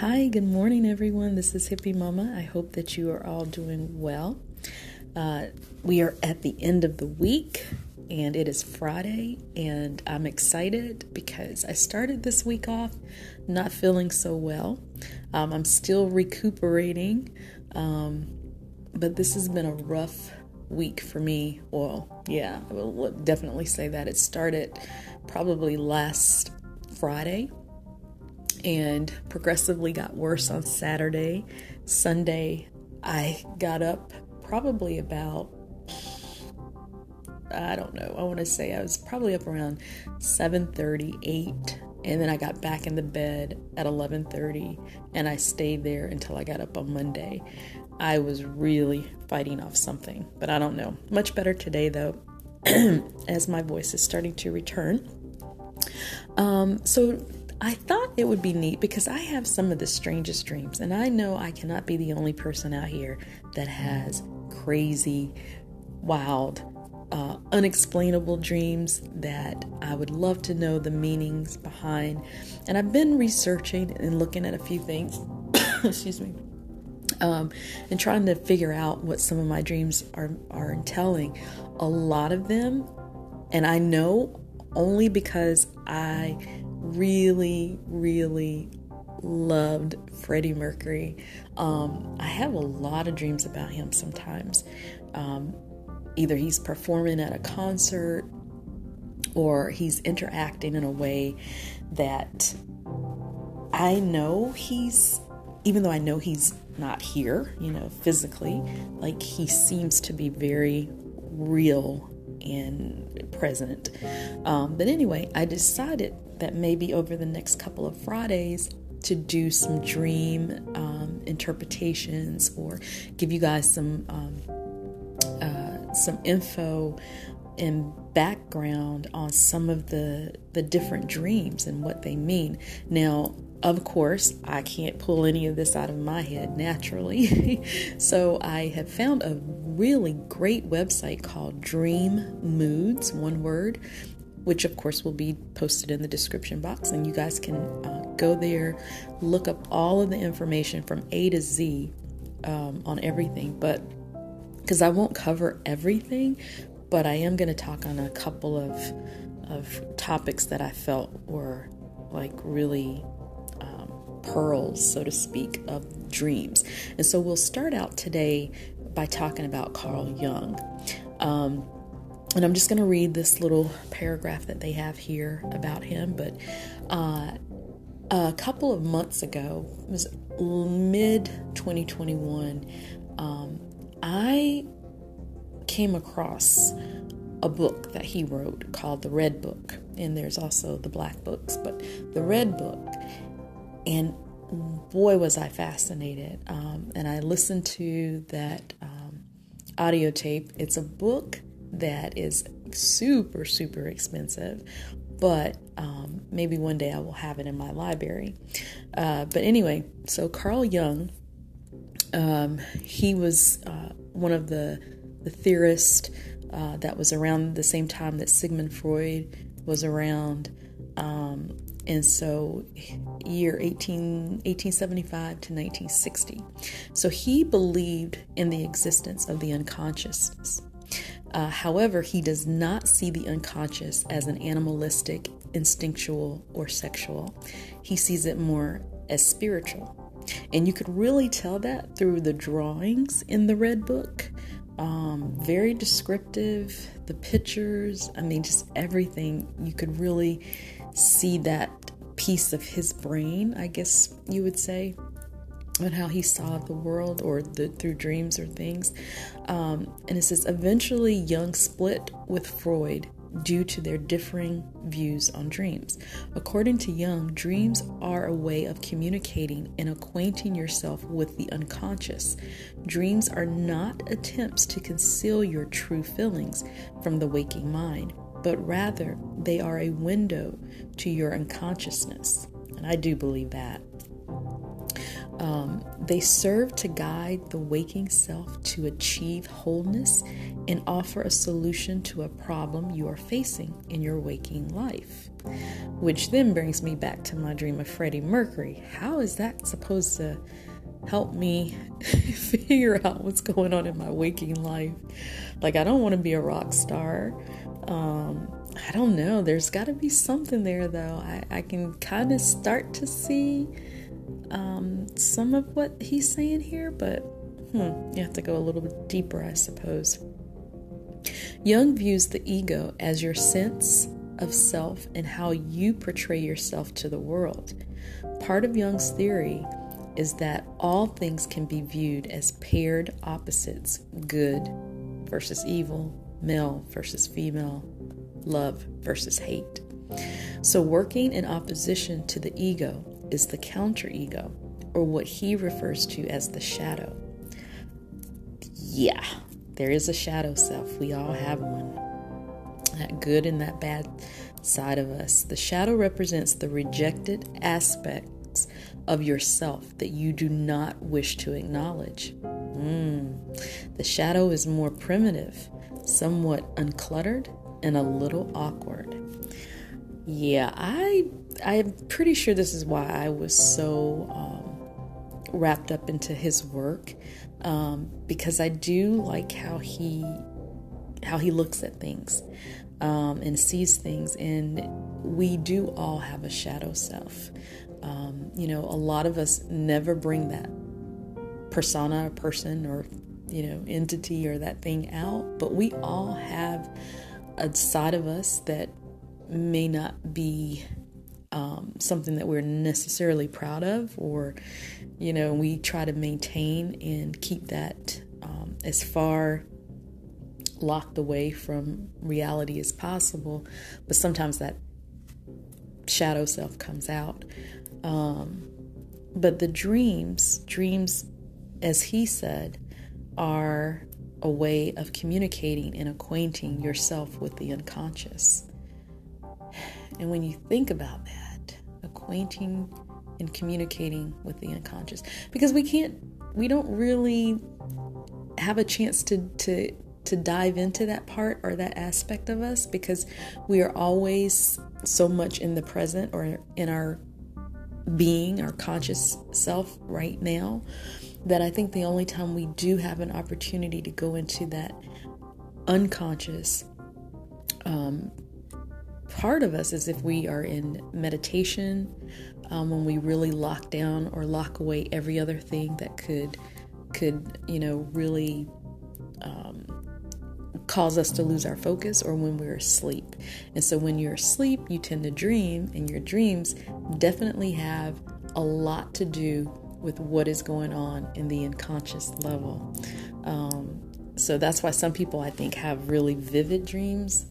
Hi, good morning, everyone. This is Hippie Mama. I hope that you are all doing well. Uh, we are at the end of the week and it is Friday, and I'm excited because I started this week off not feeling so well. Um, I'm still recuperating, um, but this has been a rough week for me. Well, yeah, I will definitely say that. It started probably last Friday and progressively got worse on Saturday. Sunday, I got up probably about I don't know. I want to say I was probably up around 7:38 and then I got back in the bed at 11:30 and I stayed there until I got up on Monday. I was really fighting off something, but I don't know. Much better today though as my voice is starting to return. Um, so I thought it would be neat because I have some of the strangest dreams, and I know I cannot be the only person out here that has crazy, wild, uh, unexplainable dreams that I would love to know the meanings behind. And I've been researching and looking at a few things, excuse me, um, and trying to figure out what some of my dreams are, are telling. A lot of them, and I know only because I really, really loved Freddie Mercury. Um, I have a lot of dreams about him sometimes. Um, either he's performing at a concert or he's interacting in a way that I know he's, even though I know he's not here, you know, physically, like he seems to be very real and present. Um, but anyway, I decided that maybe over the next couple of Fridays to do some dream um, interpretations or give you guys some um, uh, some info and background on some of the the different dreams and what they mean. Now, of course, I can't pull any of this out of my head naturally. so I have found a really great website called Dream Moods, one word, which of course will be posted in the description box. And you guys can uh, go there, look up all of the information from A to Z um, on everything. But because I won't cover everything, but I am going to talk on a couple of of topics that I felt were like really um, pearls, so to speak, of dreams. And so we'll start out today by talking about Carl Jung. Um, and I'm just going to read this little paragraph that they have here about him. But uh, a couple of months ago, it was mid 2021, um, I came across a book that he wrote called The Red Book. And there's also the Black Books, but The Red Book. And boy, was I fascinated. Um, and I listened to that um, audio tape. It's a book that is super, super expensive, but um, maybe one day I will have it in my library. Uh, but anyway, so Carl Jung, um, he was uh, one of the, the theorists uh, that was around the same time that Sigmund Freud was around. Um, and so year 18, 1875 to 1960. So he believed in the existence of the unconscious. Uh, however, he does not see the unconscious as an animalistic, instinctual, or sexual. He sees it more as spiritual. And you could really tell that through the drawings in the Red Book. Um, very descriptive, the pictures, I mean, just everything. You could really see that piece of his brain, I guess you would say, and how he saw the world or the, through dreams or things. Um, and it says eventually Jung split with Freud due to their differing views on dreams. According to Jung, dreams are a way of communicating and acquainting yourself with the unconscious. Dreams are not attempts to conceal your true feelings from the waking mind, but rather they are a window to your unconsciousness. And I do believe that. Um, they serve to guide the waking self to achieve wholeness and offer a solution to a problem you are facing in your waking life. Which then brings me back to my dream of Freddie Mercury. How is that supposed to help me figure out what's going on in my waking life? Like, I don't want to be a rock star. Um, I don't know. There's got to be something there, though. I, I can kind of start to see um, some of what he's saying here, but hmm, you have to go a little bit deeper, I suppose. Jung views the ego as your sense of self and how you portray yourself to the world. Part of Jung's theory is that all things can be viewed as paired opposites good versus evil, male versus female, love versus hate. So, working in opposition to the ego is the counter ego, or what he refers to as the shadow. Yeah, there is a shadow self. We all have one. That good and that bad side of us. The shadow represents the rejected aspects of yourself that you do not wish to acknowledge. Mm. The shadow is more primitive, somewhat uncluttered, and a little awkward. Yeah, I I'm pretty sure this is why I was so um, wrapped up into his work um, because I do like how he how he looks at things um, and sees things, and we do all have a shadow self. Um, you know, a lot of us never bring that persona, or person, or you know, entity or that thing out, but we all have a side of us that may not be um, something that we're necessarily proud of, or, you know, we try to maintain and keep that um, as far locked away from reality as possible. But sometimes that shadow self comes out. Um, but the dreams, dreams, as he said, are a way of communicating and acquainting yourself with the unconscious. And when you think about that, acquainting and communicating with the unconscious, because we can't, we don't really have a chance to, to, to dive into that part or that aspect of us because we are always so much in the present or in our being, our conscious self right now, that I think the only time we do have an opportunity to go into that unconscious um, part of us is if we are in meditation, um, when we really lock down or lock away every other thing that could could you know really um, cause us to lose our focus, or when we're asleep. And so when you're asleep, you tend to dream, and your dreams definitely have a lot to do with what is going on in the unconscious level. Um, so that's why some people, I think, have really vivid dreams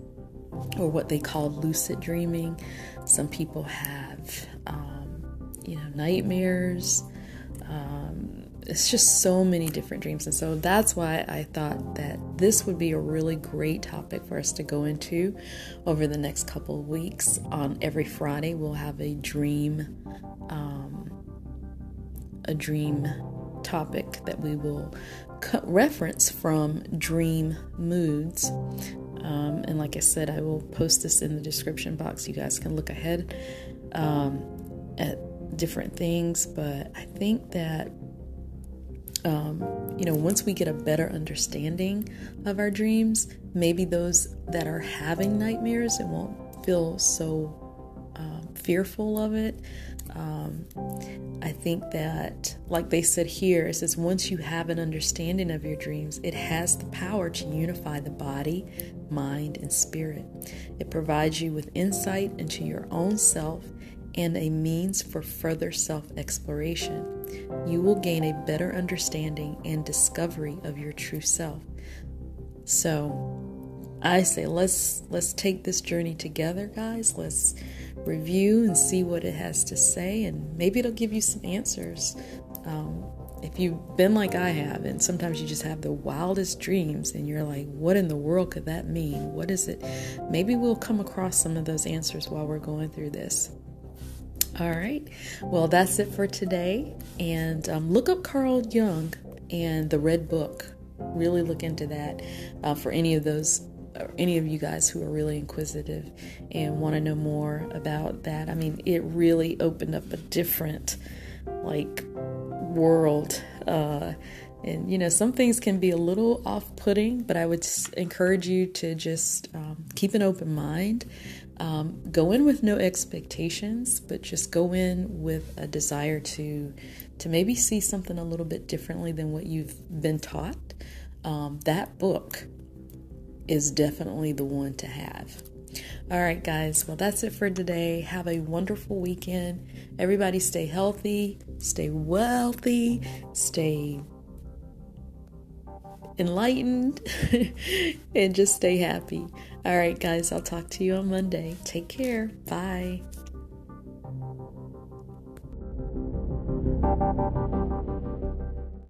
or what they call lucid dreaming. Some people have, um, you know, nightmares. Um, it's just so many different dreams. And so that's why I thought that this would be a really great topic for us to go into over the next couple of weeks. On every Friday, we'll have a dream, um, a dream topic that we will reference from Dream Moods. Um, and like I said, I will post this in the description box. You guys can look ahead um, at different things. But I think that, um, you know, once we get a better understanding of our dreams, maybe those that are having nightmares, it won't feel so um, fearful of it. Um, I think that, like they said here, it says once you have an understanding of your dreams, it has the power to unify the body, mind, and spirit. It provides you with insight into your own self and a means for further self exploration. You will gain a better understanding and discovery of your true self. So, I say let's let's take this journey together, guys. Let's review and see what it has to say, and maybe it'll give you some answers. Um, if you've been like I have, and sometimes you just have the wildest dreams, and you're like, what in the world could that mean? What is it? Maybe we'll come across some of those answers while we're going through this. All right. Well, that's it for today. And um, look up Carl Jung and the Red Book. Really look into that uh, for any of those, any of you guys who are really inquisitive and want to know more about that. I mean, it really opened up a different, like, world. Uh, and you know, some things can be a little off putting, but I would encourage you to just um, keep an open mind. Um, go in with no expectations, but just go in with a desire to to maybe see something a little bit differently than what you've been taught. Um, that book is definitely the one to have. All right, guys. Well, that's it for today. Have a wonderful weekend. Everybody stay healthy, stay wealthy, stay enlightened, and just stay happy. All right, guys. I'll talk to you on Monday. Take care. Bye.